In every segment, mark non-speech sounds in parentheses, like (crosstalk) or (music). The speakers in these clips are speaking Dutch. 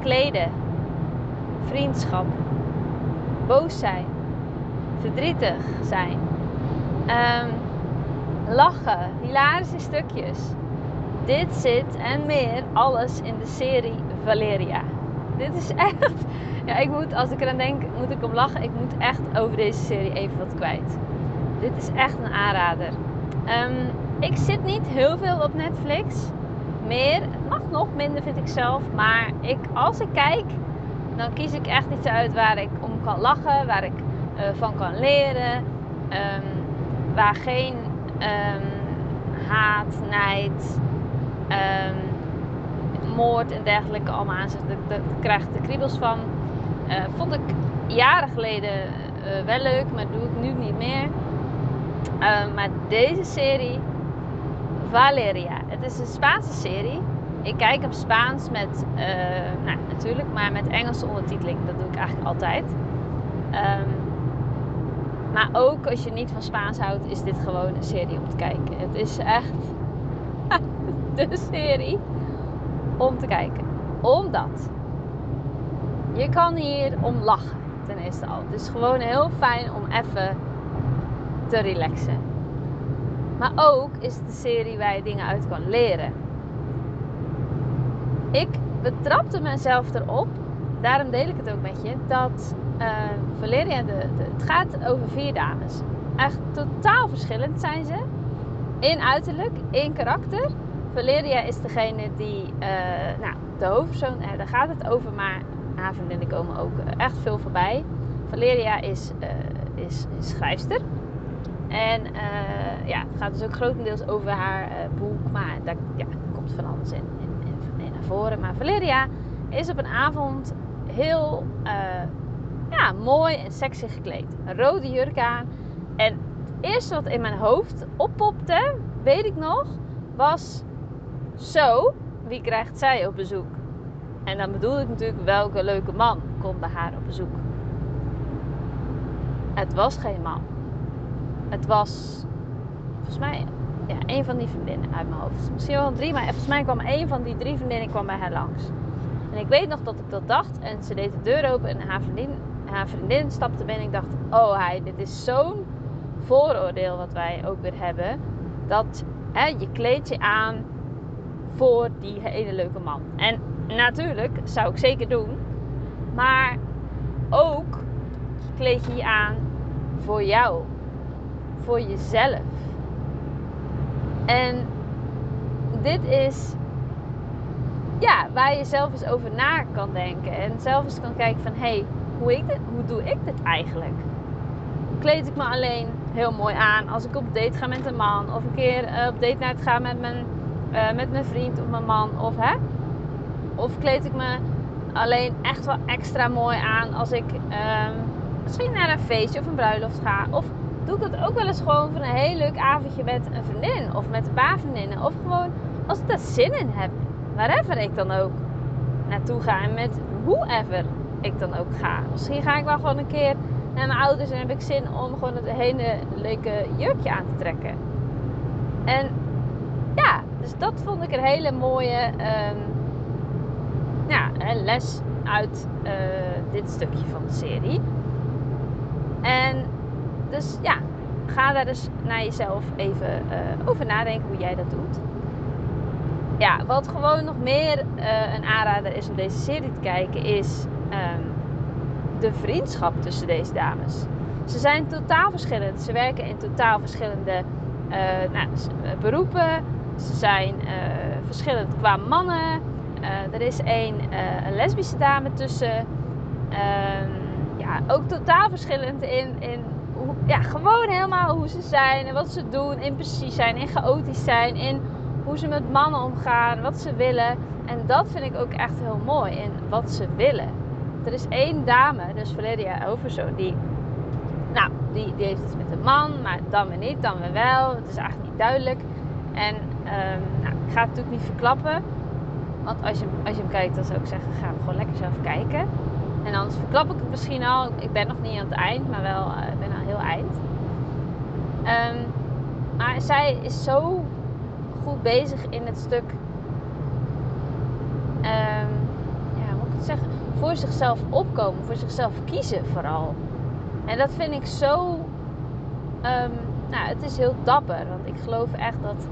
kleden, vriendschap, boos zijn, verdrietig zijn, ehm, lachen, hilarische stukjes. Dit zit en meer alles in de serie Valeria. Dit is echt, ja, ik moet als ik eraan denk, moet ik om lachen. Ik moet echt over deze serie even wat kwijt. Dit is echt een aanrader. Ehm, ik zit niet heel veel op Netflix. Meer, het mag nog minder vind ik zelf. Maar ik, als ik kijk, dan kies ik echt iets uit waar ik om kan lachen, waar ik uh, van kan leren. Um, waar geen um, haat, nijd, moord en dergelijke allemaal aan zit. Daar krijg ik de kriebels van. Uh, vond ik jaren geleden uh, wel leuk, maar doe ik nu niet meer. Maar deze serie, Valeria. Het is een Spaanse serie. Ik kijk hem Spaans met, nou natuurlijk, maar met Engelse ondertiteling. Dat doe ik eigenlijk altijd. Um, maar ook als je niet van Spaans houdt, is dit gewoon een serie om te kijken. Het is echt (laughs) de serie om te kijken. Omdat je kan hier om lachen, ten eerste al. Het is gewoon heel fijn om even te relaxen. Maar ook is het een serie waar je dingen uit kan leren. Ik betrapte mezelf erop, daarom deel ik het ook met je, dat uh, Valeria, de, de, het gaat over vier dames. Echt totaal verschillend zijn ze. In uiterlijk, in karakter. Valeria is degene die, uh, nou, de hoofdpersoon, uh, daar gaat het over, maar haar vriendinnen komen ook echt veel voorbij. Valeria is, is, is schrijfster. En ja, het gaat dus ook grotendeels over haar boek, maar daar ja, komt van alles in, in, naar voren. Maar Valeria is op een avond heel ja, mooi en sexy gekleed. Een rode jurk aan. En het eerste wat in mijn hoofd oppopte, weet ik nog, was zo, wie krijgt zij op bezoek? En dan bedoel ik natuurlijk welke leuke man komt bij haar op bezoek. Het was geen man. Het was volgens mij ja, een van die vriendinnen uit mijn hoofd. Misschien wel drie, maar volgens mij kwam een van die drie vriendinnen kwam bij haar langs. En ik weet nog dat ik dat dacht en ze deed de deur open en haar vriendin haar vriendin stapte binnen. En ik dacht, oh hij, dit is zo'n vooroordeel wat wij ook weer hebben. Dat hè, je kleed je aan voor die hele leuke man. En natuurlijk zou ik zeker doen. Maar ook kleed je je aan voor jou. Voor jezelf. En dit is ja, waar je zelf eens over na kan denken. En zelf eens kan kijken van... Hé, hey, hoe, hoe doe ik dit eigenlijk? Kleed ik me alleen heel mooi aan als ik op date ga met een man. Of een keer uh, op date night ga met mijn, uh, met mijn vriend of mijn man. Of, hè? of kleed ik me alleen echt wel extra mooi aan als ik uh, misschien naar een feestje of een bruiloft ga. Of doe ik het ook wel eens gewoon voor een heel leuk avondje met een vriendin. Of met een paar vriendinnen. Of gewoon als ik daar zin in heb. Waarver ik dan ook naartoe ga. En met whoever ik dan ook ga. Misschien ga ik wel gewoon een keer naar mijn ouders en heb ik zin om gewoon het hele leuke jurkje aan te trekken. En ja, dus dat vond ik een hele mooie um, ja, les uit uh, dit stukje van de serie. En dus ja, ga daar dus naar jezelf even uh, over nadenken hoe jij dat doet. Ja, wat gewoon nog meer uh, een aanrader is om deze serie te kijken, is um, de vriendschap tussen deze dames. Ze zijn totaal verschillend. Ze werken in totaal verschillende uh, nou, eh, beroepen. Ze zijn verschillend qua mannen. er is een, een lesbische dame tussen. Um, ja, ook totaal verschillend in, in ja, gewoon helemaal hoe ze zijn en wat ze doen. In precies zijn, in chaotisch zijn, in hoe ze met mannen omgaan, wat ze willen. En dat vind ik ook echt heel mooi in wat ze willen er is één dame, dus Valeria Overzoon, die, nou, die, die heeft het met een man, maar dan weer niet, dan weer wel. Het is eigenlijk niet duidelijk. En um, nou, ik ga het natuurlijk niet verklappen. Want als je, als je hem kijkt, dan zou ik zeggen, ga gewoon lekker zelf kijken. En anders verklap ik het misschien al. Ik ben nog niet aan het eind, maar wel, al heel eind. Um, maar zij is zo goed bezig in het stuk. Um, zeggen, voor zichzelf opkomen, voor zichzelf kiezen vooral. En dat vind ik zo. Ehm, nou, het is heel dapper. Want ik geloof echt dat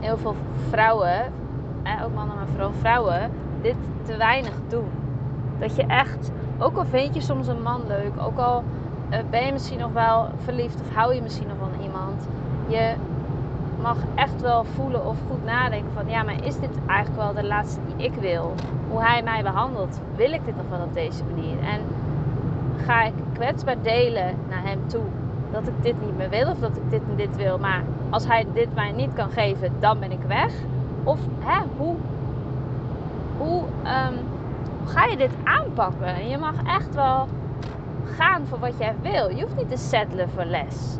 heel veel vrouwen, ook mannen, maar vooral vrouwen, dit te weinig doen. Dat je echt, ook al vind je soms een man leuk, ook al ben je misschien nog wel verliefd of hou je misschien nog van iemand, je mag echt wel voelen of goed nadenken van ja, maar is dit eigenlijk wel de laatste die ik wil? Hoe hij mij behandelt, wil ik dit nog wel op deze manier? En ga ik kwetsbaar delen naar hem toe dat ik dit niet meer wil of dat ik dit en dit wil, maar als hij dit mij niet kan geven, dan ben ik weg? Of hè, hoe, hoe, hoe ga je dit aanpakken? En je mag echt wel gaan voor wat jij wil. Je hoeft niet te settelen voor les.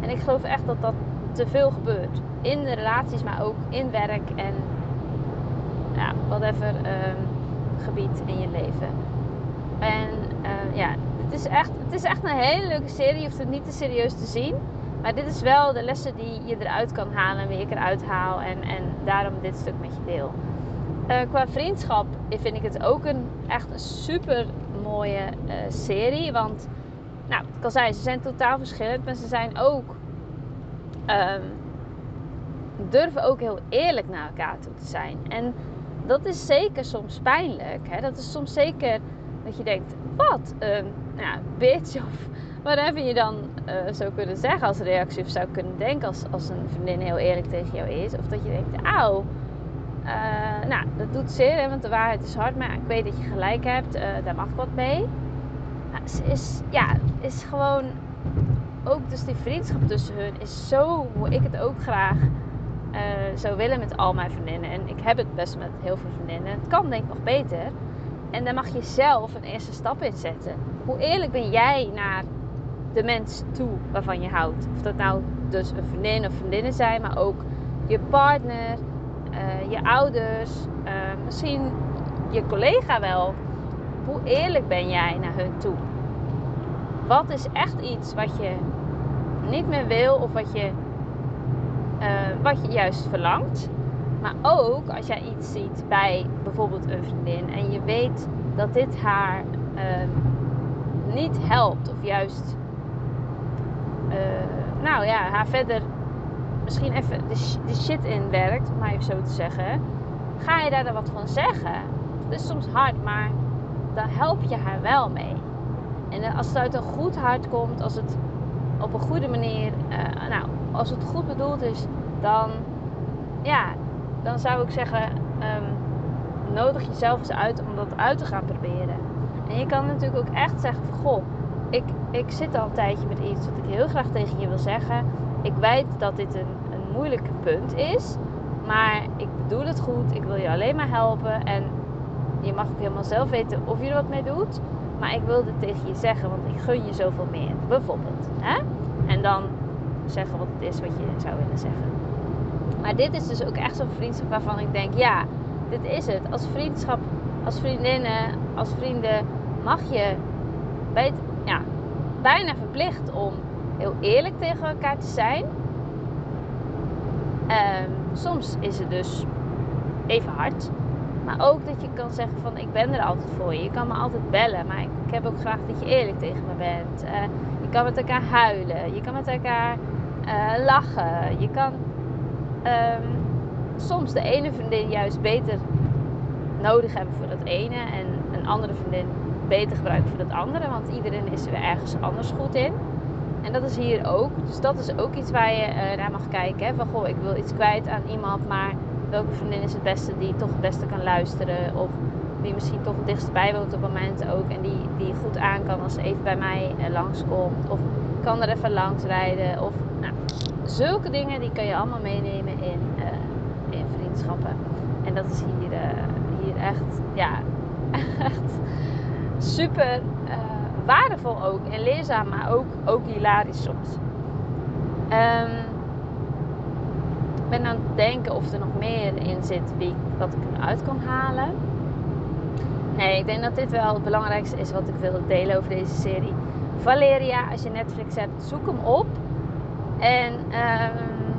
En ik geloof echt dat dat te veel gebeurt. In de relaties, maar ook in werk en ja, whatever um, gebied in je leven. En uh, ja, het is, echt, het is echt een hele leuke serie. Je hoeft het niet te serieus te zien. Maar dit is wel de lessen die je eruit kan halen en wie ik eruit haal. En, en daarom dit stuk met je deel. Uh, qua vriendschap vind ik het ook een, echt een super mooie uh, serie. Want, nou, ik al ze zijn totaal verschillend. Maar ze zijn ook um, durven ook heel eerlijk naar elkaar toe te zijn. En dat is zeker soms pijnlijk. Hè? Dat is soms zeker dat je denkt, wat? Um, nou, bitch of (laughs) whatever je dan uh, zou kunnen zeggen als reactie. Of zou kunnen denken als, als een vriendin heel eerlijk tegen jou is. Of dat je denkt, auw. Uh, nou, dat doet zeer, hè, want de waarheid is hard. Maar ik weet dat je gelijk hebt. Uh, daar mag wat mee. Maar is, ja, is gewoon ook dus die vriendschap tussen hun is zo hoe ik het ook graag uh, zou willen met al mijn vriendinnen. En ik heb het best met heel veel vriendinnen. Het kan denk ik nog beter. En daar mag je zelf een eerste stap in zetten. Hoe eerlijk ben jij naar de mens toe waarvan je houdt? Of dat nou dus een vriendin of vriendinnen zijn, maar ook je partner, uh, je ouders, uh, misschien je collega wel. Hoe eerlijk ben jij naar hun toe? Wat is echt iets wat je niet meer wil of wat je, uh, wat je juist verlangt? Maar ook als jij iets ziet bij bijvoorbeeld een vriendin en je weet dat dit haar niet helpt of juist, nou ja, haar verder misschien even de, shit in werkt, om maar even zo te zeggen, ga je daar dan wat van zeggen? Het is soms hard, maar dan help je haar wel mee. En als het uit een goed hart komt, als het op een goede manier, uh, nou, als het goed bedoeld is, dan, ja, dan zou ik zeggen, um, nodig jezelf eens uit om dat uit te gaan proberen. En je kan natuurlijk ook echt zeggen van, goh, ik, ik zit al een tijdje met iets wat ik heel graag tegen je wil zeggen. Ik weet dat dit een, een moeilijk punt is, maar ik bedoel het goed. Ik wil je alleen maar helpen en je mag ook helemaal zelf weten of je er wat mee doet. Maar ik wil dit tegen je zeggen, want ik gun je zoveel meer. Bijvoorbeeld. Hè? En dan zeggen wat het is wat je zou willen zeggen. Maar dit is dus ook echt zo'n vriendschap waarvan ik denk, ja, dit is het. Als vriendschap, als vriendinnen, als vrienden mag je bij ja, bijna verplicht om heel eerlijk tegen elkaar te zijn. Um, soms is het dus even hard. Maar ook dat je kan zeggen van ik ben er altijd voor je. Je kan me altijd bellen. Maar ik, heb ook graag dat je eerlijk tegen me bent. Uh, je kan met elkaar huilen. Je kan met elkaar uh, lachen. Je kan um, soms de ene vriendin juist beter nodig hebben voor dat ene. En een andere vriendin beter gebruiken voor dat andere. Want iedereen is er ergens anders goed in. En dat is hier ook. Dus dat is ook iets waar je uh, naar mag kijken. Hè? Van goh, ik wil iets kwijt aan iemand, maar welke vriendin is het beste die toch het beste kan luisteren. Of die misschien toch het dichtst bij woont op momenten ook. En die, die goed aan kan als ze even bij mij uh, langskomt. Of kan er even langs rijden. Of nou, zulke dingen die kan je allemaal meenemen in, uh, in vriendschappen. En dat is hier, hier echt, ja, (laughs) echt super waardevol ook. En leerzaam, maar ook, ook hilarisch soms. Um, ben aan het denken of er nog meer in zit wie, wat ik eruit kan halen. Nee, ik denk dat dit wel het belangrijkste is wat ik wil delen over deze serie. Valeria, als je Netflix hebt, zoek hem op. En um,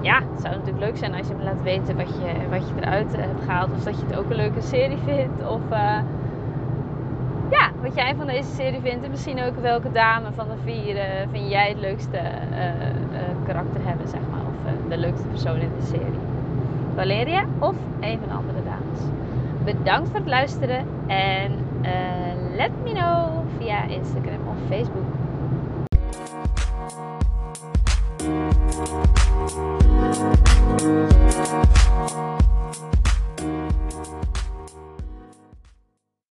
ja, het zou natuurlijk leuk zijn als je me laat weten wat je, wat je eruit hebt gehaald. Of dat je het ook een leuke serie vindt. Of ja, wat jij van deze serie vindt. En misschien ook welke dame van de vier vind jij het leukste karakter hebben, zeg maar. Of de leukste persoon in de serie. Valeria of een van de andere dames. Bedankt voor het luisteren en let me know via Instagram of Facebook.